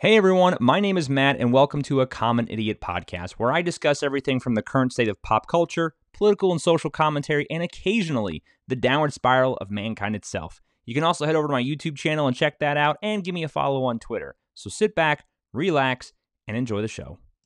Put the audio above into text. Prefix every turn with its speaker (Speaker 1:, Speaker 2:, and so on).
Speaker 1: Hey everyone, my name is Matt, and welcome to a Common Idiot podcast where I discuss everything from the current state of pop culture, political and social commentary, and occasionally the downward spiral of mankind itself. You can also head over to my YouTube channel and check that out, and give me a follow on Twitter. So sit back, relax, and enjoy the show.